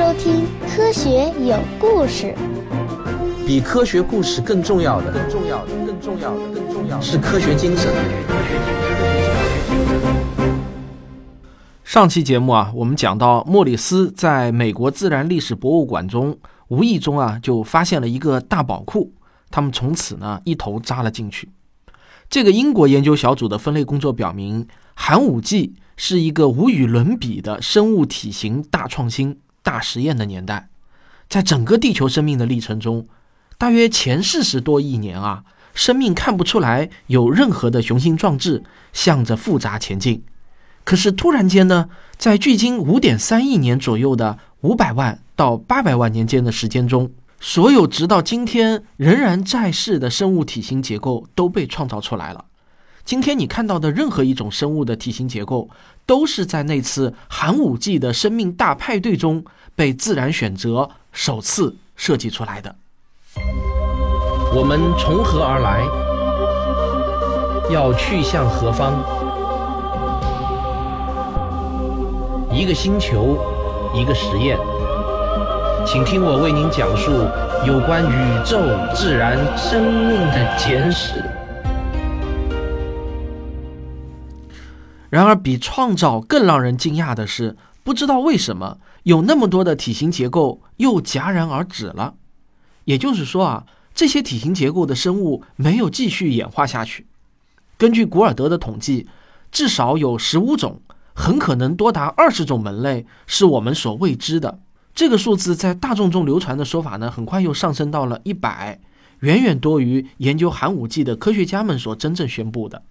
收听《科学有故事》。比科学故事更重要的，更重要的，更重要的，更重要的是科学精神。上期节目啊，我们讲到莫里斯在美国自然历史博物馆中，无意中啊就发现了一个大宝库，他们从此呢一头扎了进去。这个英国研究小组的分类工作表明，寒武纪是一个无与伦比的生物体型大创新、大实验的年代。在整个地球生命的历程中，大约前四十多亿年啊，生命看不出来有任何的雄心壮志，向着复杂前进。可是突然间呢，在距今五点三亿年左右的五百万到八百万年间的时间中，所有直到今天仍然在世的生物体型结构都被创造出来了。今天你看到的任何一种生物的体型结构，都是在那次寒武纪的生命大派对中被自然选择首次设计出来的。我们从何而来？要去向何方？一个星球，一个实验。请听我为您讲述有关宇宙、自然、生命的简史。然而，比创造更让人惊讶的是，不知道为什么有那么多的体型结构又戛然而止了。也就是说啊，这些体型结构的生物没有继续演化下去。根据古尔德的统计，至少有十五种，很可能多达二十种门类是我们所未知的。这个数字在大众中流传的说法呢，很快又上升到了一百，远远多于研究寒武纪的科学家们所真正宣布的。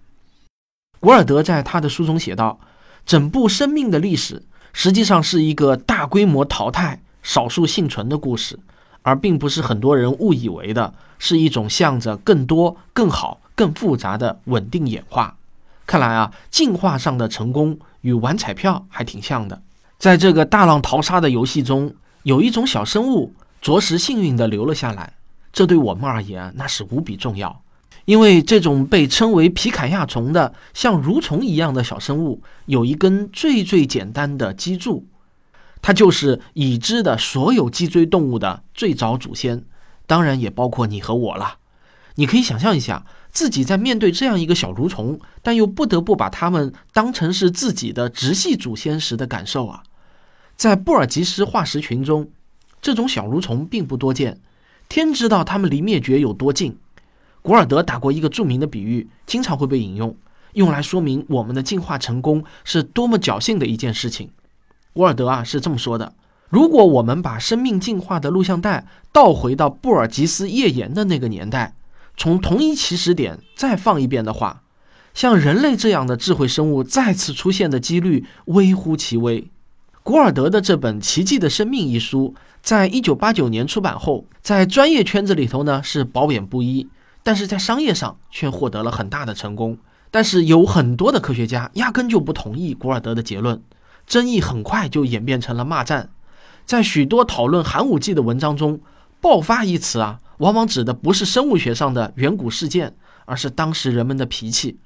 古尔德在他的书中写道：“整部生命的历史实际上是一个大规模淘汰、少数幸存的故事，而并不是很多人误以为的是一种向着更多、更好、更复杂的稳定演化。看来啊，进化上的成功与玩彩票还挺像的。”在这个大浪淘沙的游戏中，有一种小生物着实幸运地留了下来，这对我们而言那是无比重要。因为这种被称为皮卡亚虫的像蠕虫一样的小生物，有一根最最简单的脊柱，它就是已知的所有脊椎动物的最早祖先，当然也包括你和我了。你可以想象一下，自己在面对这样一个小蠕虫，但又不得不把它们当成是自己的直系祖先时的感受啊！在布尔吉斯化石群中，这种小蠕虫并不多见，天知道它们离灭绝有多近。古尔德打过一个著名的比喻，经常会被引用，用来说明我们的进化成功是多么侥幸的一件事情。古尔德啊是这么说的：如果我们把生命进化的录像带倒回到布尔吉斯页岩的那个年代，从同一起始点再放一遍的话，像人类这样的智慧生物再次出现的几率微乎其微。古尔德的这本《奇迹的生命》一书，在一九八九年出版后，在专业圈子里头呢是褒贬不一，但是在商业上却获得了很大的成功。但是有很多的科学家压根就不同意古尔德的结论，争议很快就演变成了骂战。在许多讨论寒武纪的文章中，“爆发”一词啊，往往指的不是生物学上的远古事件，而是当时人们的脾气。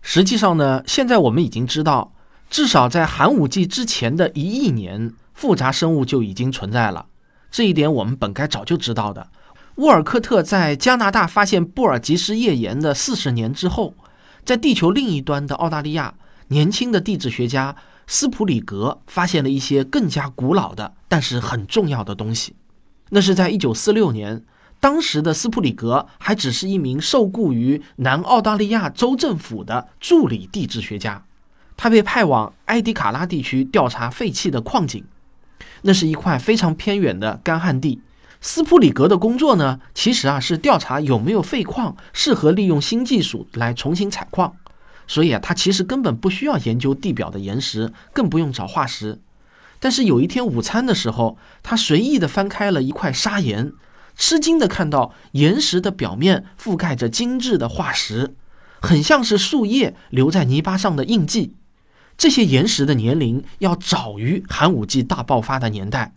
实际上呢，现在我们已经知道。至少在寒武纪之前的一亿年，复杂生物就已经存在了。这一点我们本该早就知道的。沃尔科特在加拿大发现布尔吉斯页岩的四十年之后，在地球另一端的澳大利亚，年轻的地质学家斯普里格发现了一些更加古老的，但是很重要的东西。那是在一九四六年，当时的斯普里格还只是一名受雇于南澳大利亚州政府的助理地质学家。他被派往埃迪卡拉地区调查废弃的矿井，那是一块非常偏远的干旱地。斯普里格的工作呢，其实啊是调查有没有废矿适合利用新技术来重新采矿，所以啊他其实根本不需要研究地表的岩石，更不用找化石。但是有一天午餐的时候，他随意的翻开了一块砂岩，吃惊的看到岩石的表面覆盖着精致的化石，很像是树叶留在泥巴上的印记。这些岩石的年龄要早于寒武纪大爆发的年代。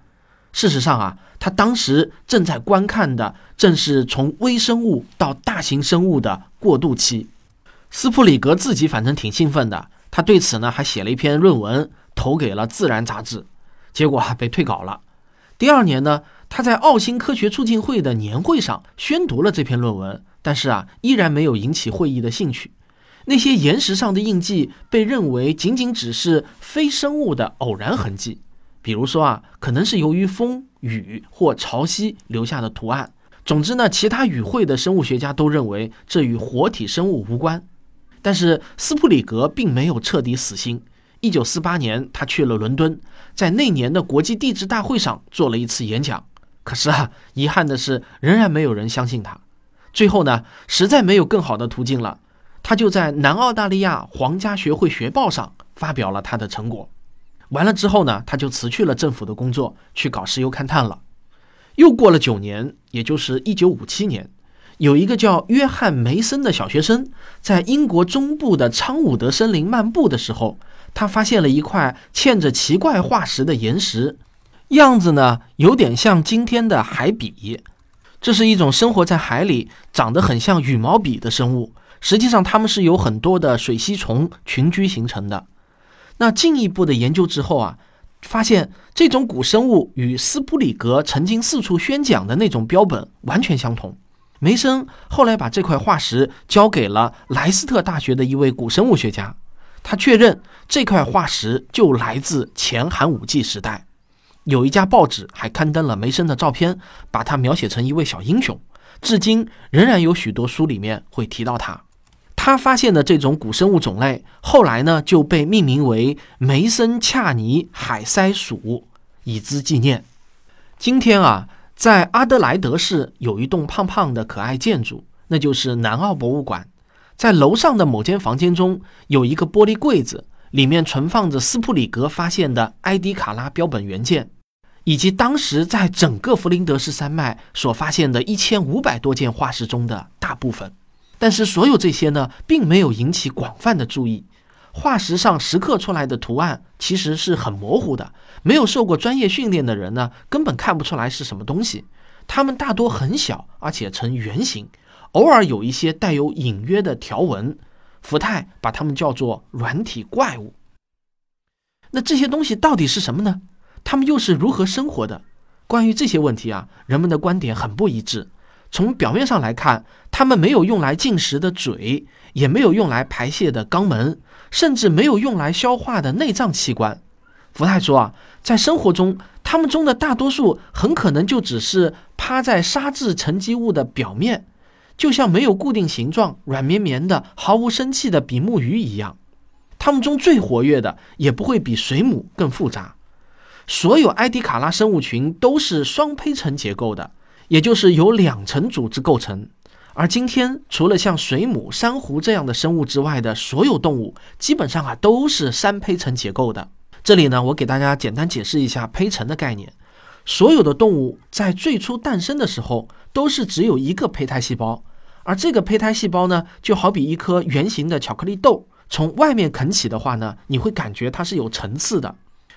事实上啊，他当时正在观看的正是从微生物到大型生物的过渡期。斯普里格自己反正挺兴奋的，他对此呢还写了一篇论文，投给了《自然》杂志，结果还被退稿了。第二年呢，他在奥新科学促进会的年会上宣读了这篇论文，但是啊，依然没有引起会议的兴趣。那些岩石上的印记被认为仅仅只是非生物的偶然痕迹，比如说啊，可能是由于风、雨或潮汐留下的图案。总之呢，其他与会的生物学家都认为这与活体生物无关。但是斯普里格并没有彻底死心。一九四八年，他去了伦敦，在那年的国际地质大会上做了一次演讲。可是啊，遗憾的是，仍然没有人相信他。最后呢，实在没有更好的途径了。他就在南澳大利亚皇家学会学报上发表了他的成果。完了之后呢，他就辞去了政府的工作，去搞石油勘探了。又过了九年，也就是一九五七年，有一个叫约翰梅森的小学生在英国中部的昌伍德森林漫步的时候，他发现了一块嵌着奇怪化石的岩石，样子呢有点像今天的海笔。这是一种生活在海里、长得很像羽毛笔的生物。实际上，它们是由很多的水吸虫群居形成的。那进一步的研究之后啊，发现这种古生物与斯普里格曾经四处宣讲的那种标本完全相同。梅森后来把这块化石交给了莱斯特大学的一位古生物学家，他确认这块化石就来自前寒武纪时代。有一家报纸还刊登了梅森的照片，把他描写成一位小英雄。至今仍然有许多书里面会提到他。他发现的这种古生物种类，后来呢就被命名为梅森恰尼海鳃属，以资纪念。今天啊，在阿德莱德市有一栋胖胖的可爱建筑，那就是南澳博物馆。在楼上的某间房间中，有一个玻璃柜子，里面存放着斯普里格发现的埃迪卡拉标本原件，以及当时在整个弗林德斯山脉所发现的一千五百多件化石中的大部分。但是所有这些呢，并没有引起广泛的注意。化石上石刻出来的图案其实是很模糊的，没有受过专业训练的人呢，根本看不出来是什么东西。它们大多很小，而且呈圆形，偶尔有一些带有隐约的条纹。福泰把它们叫做软体怪物。那这些东西到底是什么呢？它们又是如何生活的？关于这些问题啊，人们的观点很不一致。从表面上来看，它们没有用来进食的嘴，也没有用来排泄的肛门，甚至没有用来消化的内脏器官。福泰说啊，在生活中，它们中的大多数很可能就只是趴在沙质沉积物的表面，就像没有固定形状、软绵绵的、毫无生气的比目鱼一样。它们中最活跃的也不会比水母更复杂。所有埃迪卡拉生物群都是双胚层结构的。也就是由两层组织构成，而今天除了像水母、珊瑚这样的生物之外的所有动物，基本上啊都是三胚层结构的。这里呢，我给大家简单解释一下胚层的概念。所有的动物在最初诞生的时候都是只有一个胚胎细胞，而这个胚胎细胞呢，就好比一颗圆形的巧克力豆，从外面啃起的话呢，你会感觉它是有层次的。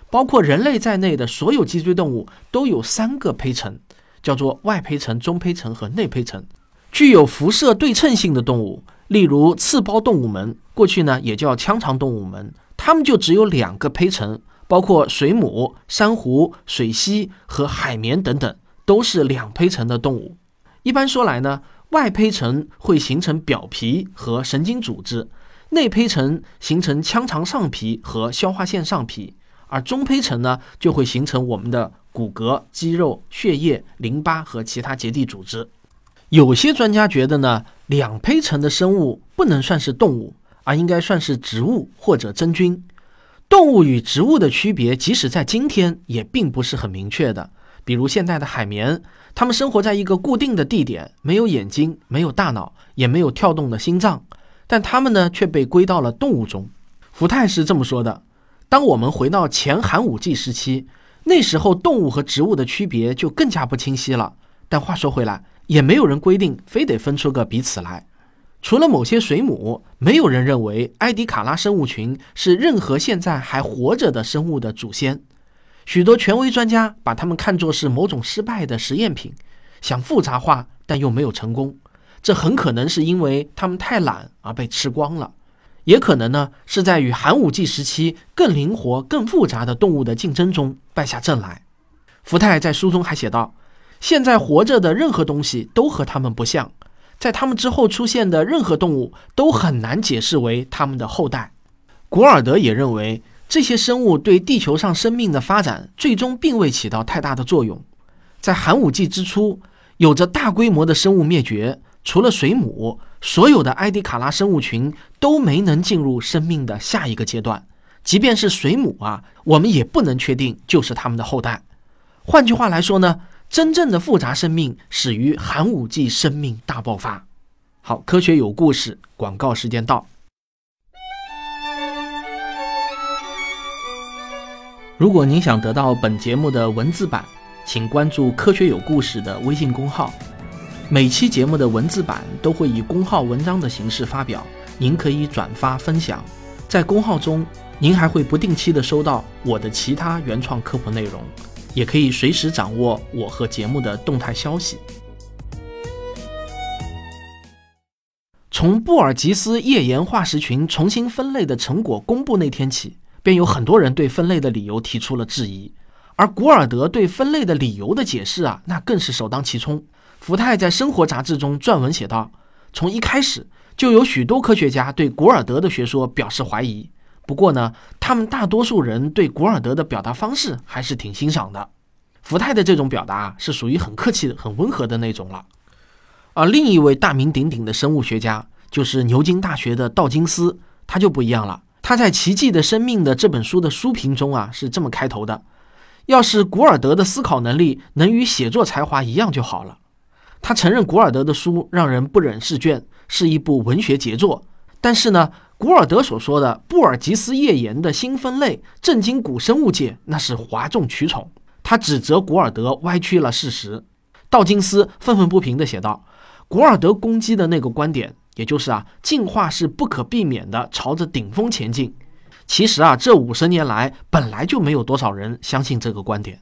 包括人类在内的所有脊椎动物都有三个胚层。叫做外胚层、中胚层和内胚层，具有辐射对称性的动物，例如刺胞动物门，过去呢也叫腔肠动物门，它们就只有两个胚层，包括水母、珊瑚、水螅和海绵等等，都是两胚层的动物。一般说来呢，外胚层会形成表皮和神经组织，内胚层形成腔肠上皮和消化腺上皮，而中胚层呢就会形成我们的。骨骼、肌肉、血液、淋巴和其他结缔组织。有些专家觉得呢，两胚层的生物不能算是动物，而应该算是植物或者真菌。动物与植物的区别，即使在今天也并不是很明确的。比如现在的海绵，它们生活在一个固定的地点，没有眼睛，没有大脑，也没有跳动的心脏，但它们呢却被归到了动物中。福泰是这么说的：当我们回到前寒武纪时期。那时候，动物和植物的区别就更加不清晰了。但话说回来，也没有人规定非得分出个彼此来。除了某些水母，没有人认为埃迪卡拉生物群是任何现在还活着的生物的祖先。许多权威专家把它们看作是某种失败的实验品，想复杂化，但又没有成功。这很可能是因为它们太懒而被吃光了。也可能呢，是在与寒武纪时期更灵活、更复杂的动物的竞争中败下阵来。福泰在书中还写道：“现在活着的任何东西都和他们不像，在他们之后出现的任何动物都很难解释为他们的后代。”古尔德也认为，这些生物对地球上生命的发展最终并未起到太大的作用。在寒武纪之初，有着大规模的生物灭绝，除了水母，所有的埃迪卡拉生物群都没能进入生命的下一个阶段。即便是水母啊，我们也不能确定就是它们的后代。换句话来说呢，真正的复杂生命始于寒武纪生命大爆发。好，科学有故事，广告时间到。如果您想得到本节目的文字版，请关注“科学有故事”的微信公号。每期节目的文字版都会以公号文章的形式发表，您可以转发分享。在公号中，您还会不定期的收到我的其他原创科普内容。也可以随时掌握我和节目的动态消息。从布尔吉斯页岩化石群重新分类的成果公布那天起，便有很多人对分类的理由提出了质疑。而古尔德对分类的理由的解释啊，那更是首当其冲。福泰在《生活》杂志中撰文写道：“从一开始就有许多科学家对古尔德的学说表示怀疑。”不过呢，他们大多数人对古尔德的表达方式还是挺欣赏的。福泰的这种表达是属于很客气、很温和的那种了。而另一位大名鼎鼎的生物学家，就是牛津大学的道金斯，他就不一样了。他在《奇迹的生命》的这本书的书评中啊，是这么开头的：“要是古尔德的思考能力能与写作才华一样就好了。”他承认古尔德的书让人不忍释卷，是一部文学杰作。但是呢？古尔德所说的布尔吉斯页岩的新分类震惊古生物界，那是哗众取宠。他指责古尔德歪曲了事实。道金斯愤愤不平地写道：“古尔德攻击的那个观点，也就是啊，进化是不可避免的朝着顶峰前进。其实啊，这五十年来本来就没有多少人相信这个观点。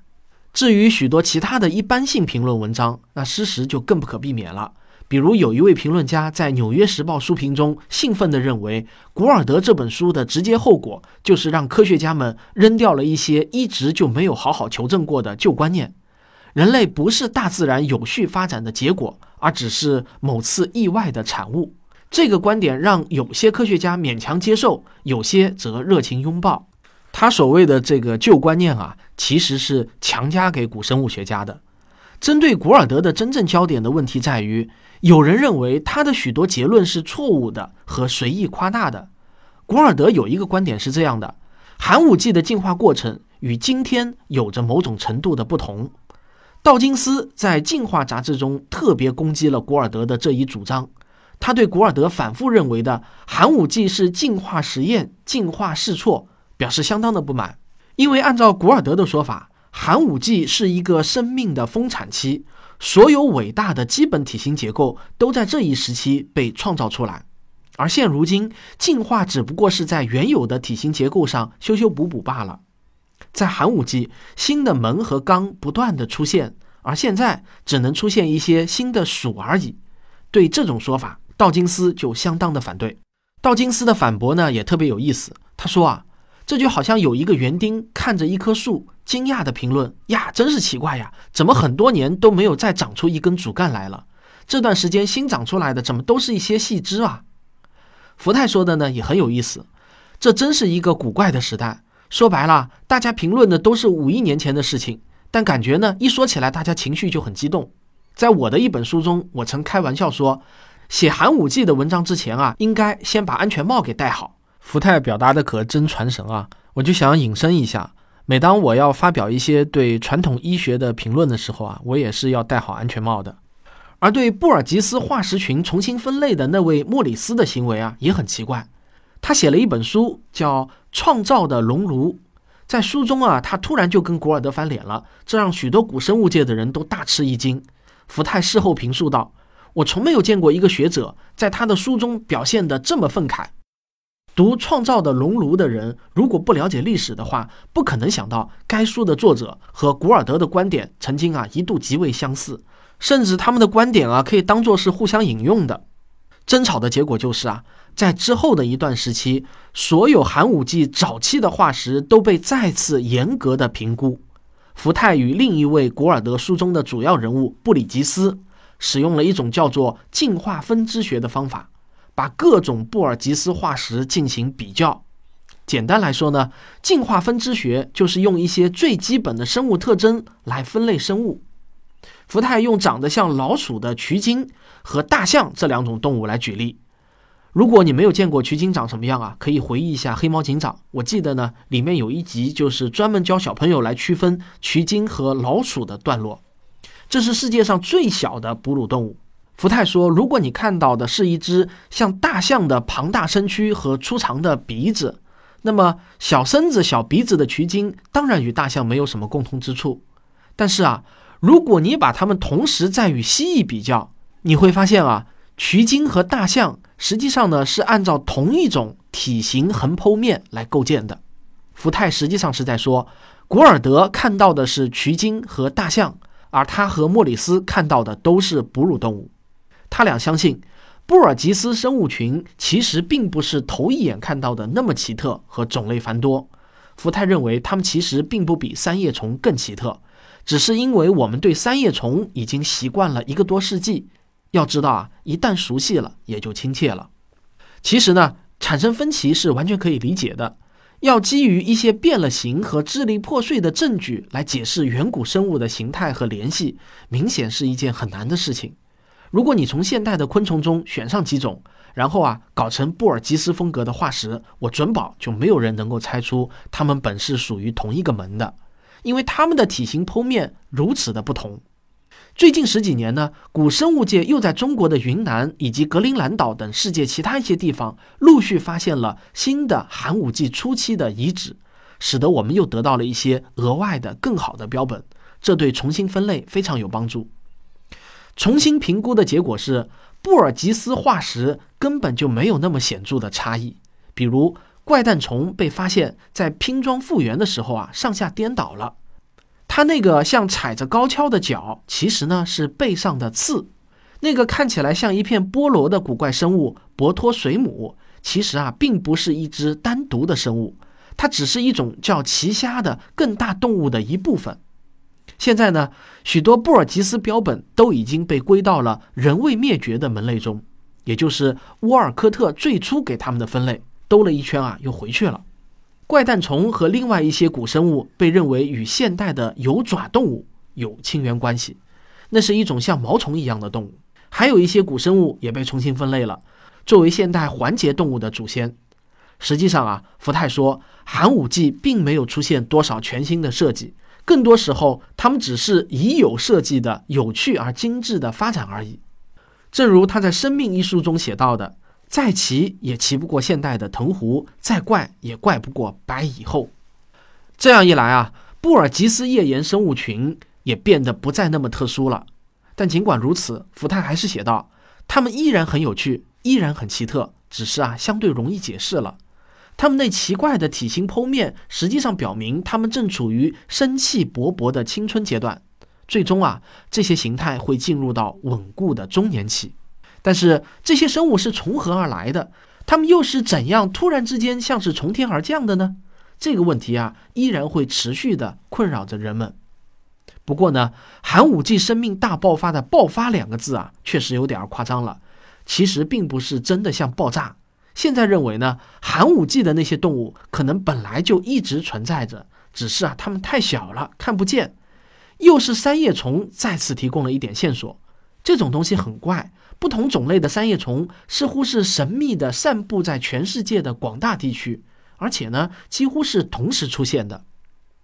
至于许多其他的一般性评论文章，那事实就更不可避免了。”比如有一位评论家在《纽约时报》书评中兴奋地认为，古尔德这本书的直接后果就是让科学家们扔掉了一些一直就没有好好求证过的旧观念。人类不是大自然有序发展的结果，而只是某次意外的产物。这个观点让有些科学家勉强接受，有些则热情拥抱。他所谓的这个旧观念啊，其实是强加给古生物学家的。针对古尔德的真正焦点的问题在于。有人认为他的许多结论是错误的和随意夸大的。古尔德有一个观点是这样的：寒武纪的进化过程与今天有着某种程度的不同。道金斯在《进化》杂志中特别攻击了古尔德的这一主张。他对古尔德反复认为的寒武纪是进化实验、进化试错表示相当的不满，因为按照古尔德的说法，寒武纪是一个生命的丰产期。所有伟大的基本体型结构都在这一时期被创造出来，而现如今进化只不过是在原有的体型结构上修修补补罢了。在寒武纪，新的门和纲不断的出现，而现在只能出现一些新的属而已。对这种说法，道金斯就相当的反对。道金斯的反驳呢，也特别有意思。他说啊。这就好像有一个园丁看着一棵树，惊讶的评论：“呀，真是奇怪呀，怎么很多年都没有再长出一根主干来了？这段时间新长出来的怎么都是一些细枝啊？”福泰说的呢也很有意思，这真是一个古怪的时代。说白了，大家评论的都是五亿年前的事情，但感觉呢一说起来，大家情绪就很激动。在我的一本书中，我曾开玩笑说，写寒武纪的文章之前啊，应该先把安全帽给戴好。福泰表达的可真传神啊！我就想引申一下，每当我要发表一些对传统医学的评论的时候啊，我也是要戴好安全帽的。而对布尔吉斯化石群重新分类的那位莫里斯的行为啊，也很奇怪。他写了一本书叫《创造的熔炉》，在书中啊，他突然就跟古尔德翻脸了，这让许多古生物界的人都大吃一惊。福泰事后评述道：“我从没有见过一个学者在他的书中表现得这么愤慨。”读《创造的熔炉》的人，如果不了解历史的话，不可能想到该书的作者和古尔德的观点曾经啊一度极为相似，甚至他们的观点啊可以当做是互相引用的。争吵的结果就是啊，在之后的一段时期，所有寒武纪早期的化石都被再次严格的评估。福泰与另一位古尔德书中的主要人物布里吉斯，使用了一种叫做进化分支学的方法，把各种布尔吉斯化石进行比较。简单来说呢，进化分支学就是用一些最基本的生物特征来分类生物。福泰用长得像老鼠的鼩鲸和大象这两种动物来举例。如果你没有见过鼩鲸长什么样啊，可以回忆一下《黑猫警长》。我记得呢，里面有一集就是专门教小朋友来区分鼩鲸和老鼠的段落。这是世界上最小的哺乳动物。福泰说，如果你看到的是一只像大象的庞大身躯和粗长的鼻子，那么小身子、小鼻子的渠鲸当然与大象没有什么共同之处。但是啊，如果你把它们同时再与蜥蜴比较，你会发现啊，渠鲸和大象。实际上呢，是按照同一种体型横剖面来构建的。福泰实际上是在说，古尔德看到的是渠鲸和大象，而他和莫里斯看到的都是哺乳动物。他俩相信，布尔吉斯生物群其实并不是头一眼看到的那么奇特和种类繁多。福泰认为，它们其实并不比三叶虫更奇特，只是因为我们对三叶虫已经习惯了一个多世纪。要知道啊，一旦熟悉了，也就亲切了。其实呢，产生分歧是完全可以理解的。要基于一些变了形和支离破碎的证据来解释远古生物的形态和联系，明显是一件很难的事情。如果你从现代的昆虫中选上几种，然后啊搞成布尔吉斯风格的化石，我准保就没有人能够猜出它们本是属于同一个门的，因为它们的体型剖面如此的不同。最近十几年呢，古生物界又在中国的云南以及格陵兰岛等世界其他一些地方陆续发现了新的寒武纪初期的遗址，使得我们又得到了一些额外的更好的标本，这对重新分类非常有帮助。重新评估的结果是，布尔吉斯化石根本就没有那么显著的差异，比如怪诞虫被发现在拼装复原的时候啊，上下颠倒了。它那个像踩着高跷的脚，其实呢是背上的刺；那个看起来像一片菠萝的古怪生物博托水母，其实啊并不是一只单独的生物，它只是一种叫奇虾的更大动物的一部分。现在呢，许多布尔吉斯标本都已经被归到了仍未灭绝的门类中，也就是沃尔科特最初给他们的分类，兜了一圈啊又回去了。怪诞虫和另外一些古生物被认为与现代的有爪动物有亲缘关系，那是一种像毛虫一样的动物。还有一些古生物也被重新分类了，作为现代环节动物的祖先。实际上啊，福泰说，寒武纪并没有出现多少全新的设计，更多时候它们只是已有设计的有趣而精致的发展而已。正如他在《生命》一书中写到的。再奇也奇不过现代的藤壶，再怪也怪不过白蚁后。这样一来啊，布尔吉斯页岩生物群也变得不再那么特殊了。但尽管如此，福泰还是写道：它们依然很有趣，依然很奇特，只是啊，相对容易解释了。它们那奇怪的体型剖面，实际上表明它们正处于生气勃勃的青春阶段。最终啊，这些形态会进入到稳固的中年期。但是这些生物是从何而来的？它们又是怎样突然之间像是从天而降的呢？这个问题啊，依然会持续的困扰着人们。不过呢，寒武纪生命大爆发的“爆发”两个字啊，确实有点夸张了。其实并不是真的像爆炸。现在认为呢，寒武纪的那些动物可能本来就一直存在着，只是啊，它们太小了，看不见。又是三叶虫再次提供了一点线索。这种东西很怪。不同种类的三叶虫似乎是神秘的散布在全世界的广大地区，而且呢，几乎是同时出现的。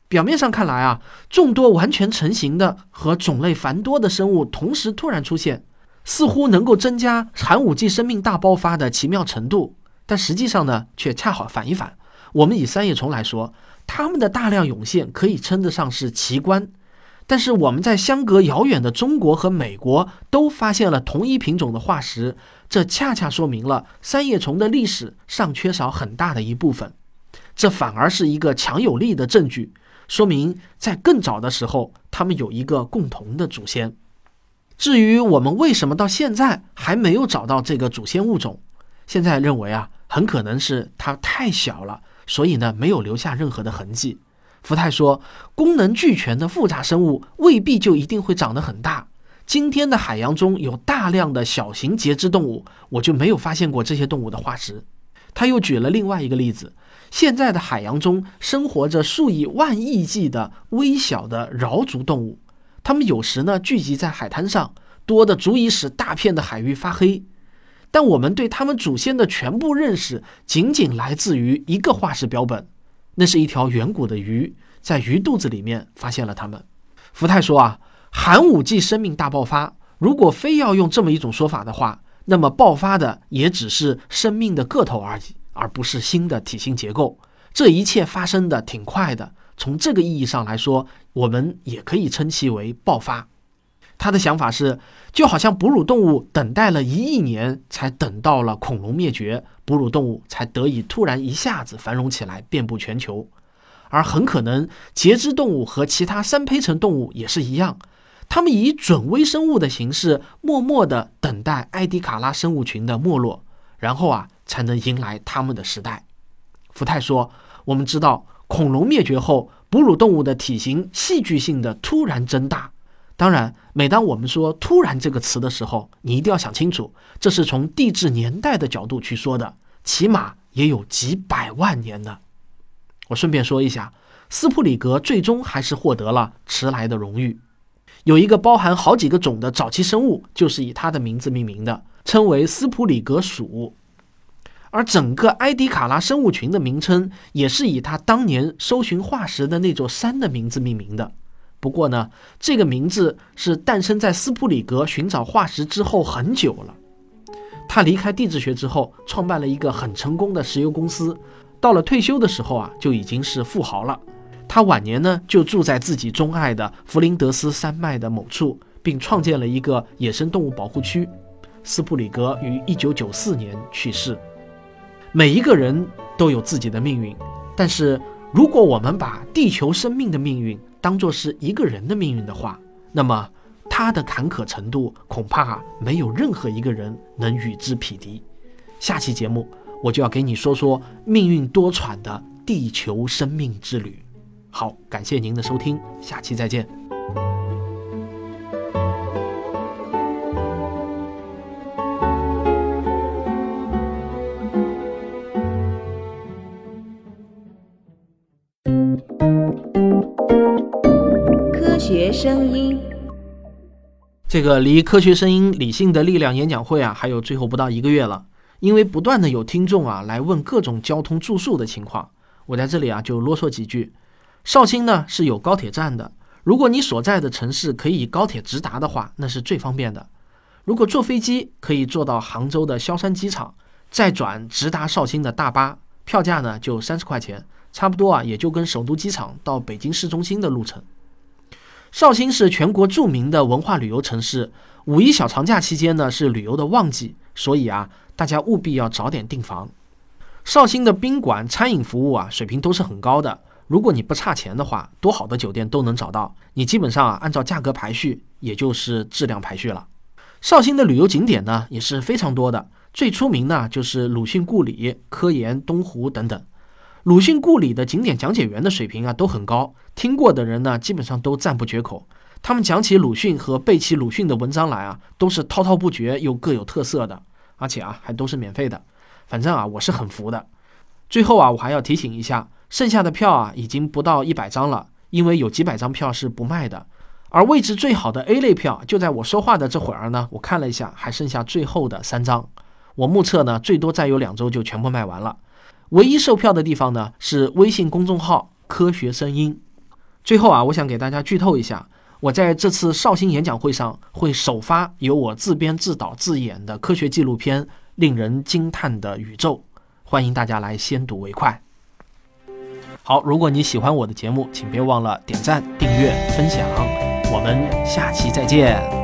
表面上看来啊，众多完全成型的和种类繁多的生物同时突然出现，似乎能够增加寒武纪生命大爆发的奇妙程度。但实际上呢，却恰好反一反。我们以三叶虫来说，它们的大量涌现可以称得上是奇观。但是我们在相隔遥远的中国和美国都发现了同一品种的化石，这恰恰说明了三叶虫的历史尚缺少很大的一部分。这反而是一个强有力的证据，说明在更早的时候，它们有一个共同的祖先。至于我们为什么到现在还没有找到这个祖先物种，现在认为啊，很可能是它太小了，所以呢没有留下任何的痕迹。福泰说，功能俱全的复杂生物未必就一定会长得很大。今天的海洋中有大量的小型节肢动物，我就没有发现过这些动物的化石。他又举了另外一个例子：现在的海洋中生活着数以万亿计的微小的桡足动物，它们有时呢聚集在海滩上，多的足以使大片的海域发黑。但我们对他们祖先的全部认识，仅仅来自于一个化石标本，那是一条远古的鱼，在鱼肚子里面发现了它们。福泰说啊。寒武纪生命大爆发，如果非要用这么一种说法的话，那么爆发的也只是生命的个头而已，而不是新的体型结构。这一切发生的挺快的，从这个意义上来说，我们也可以称其为爆发。他的想法是，就好像哺乳动物等待了一亿年才等到了恐龙灭绝，哺乳动物才得以突然一下子繁荣起来，遍布全球。而很可能，节肢动物和其他三胚层动物也是一样。它们以准微生物的形式，默默地等待埃迪卡拉生物群的没落，然后啊，才能迎来他们的时代。福泰说：“我们知道，恐龙灭绝后，哺乳动物的体型戏剧性的突然增大。当然，每当我们说‘突然’这个词的时候，你一定要想清楚，这是从地质年代的角度去说的，起码也有几百万年的。我顺便说一下，斯普里格最终还是获得了迟来的荣誉。”有一个包含好几个种的早期生物，就是以它的名字命名的，称为斯普里格属。而整个埃迪卡拉生物群的名称，也是以他当年搜寻化石的那座山的名字命名的。不过呢，这个名字是诞生在斯普里格寻找化石之后很久了。他离开地质学之后，创办了一个很成功的石油公司，到了退休的时候啊，就已经是富豪了。他晚年呢，就住在自己钟爱的弗林德斯山脉的某处，并创建了一个野生动物保护区。斯普里格于1994年去世。每一个人都有自己的命运，但是如果我们把地球生命的命运当做是一个人的命运的话，那么他的坎坷程度恐怕没有任何一个人能与之匹敌。下期节目我就要给你说说命运多舛的地球生命之旅。好，感谢您的收听，下期再见。声音，这个离科学声音理性的力量演讲会啊，还有最后不到一个月了。因为不断的有听众啊来问各种交通住宿的情况，我在这里啊就啰嗦几句。绍兴呢是有高铁站的，如果你所在的城市可以高铁直达的话，那是最方便的。如果坐飞机，可以坐到杭州的萧山机场，再转直达绍兴的大巴，票价呢就三十块钱，差不多啊，也就跟首都机场到北京市中心的路程。绍兴是全国著名的文化旅游城市，五一小长假期间呢是旅游的旺季，所以啊，大家务必要早点订房。绍兴的宾馆、餐饮服务啊，水平都是很高的。如果你不差钱的话，多好的酒店都能找到。你基本上啊，按照价格排序，也就是质量排序了。绍兴的旅游景点呢，也是非常多的。最出名呢，就是鲁迅故里、科研、东湖等等。鲁迅故里的景点讲解员的水平啊，都很高，听过的人呢，基本上都赞不绝口。他们讲起鲁迅和背起鲁迅的文章来啊，都是滔滔不绝又各有特色的，而且啊，还都是免费的。反正啊，我是很服的。最后啊，我还要提醒一下。剩下的票啊，已经不到一百张了，因为有几百张票是不卖的。而位置最好的 A 类票，就在我说话的这会儿呢，我看了一下，还剩下最后的三张。我目测呢，最多再有两周就全部卖完了。唯一售票的地方呢，是微信公众号“科学声音”。最后啊，我想给大家剧透一下，我在这次绍兴演讲会上会首发由我自编自导自演的科学纪录片《令人惊叹的宇宙》，欢迎大家来先睹为快。好，如果你喜欢我的节目，请别忘了点赞、订阅、分享。我们下期再见。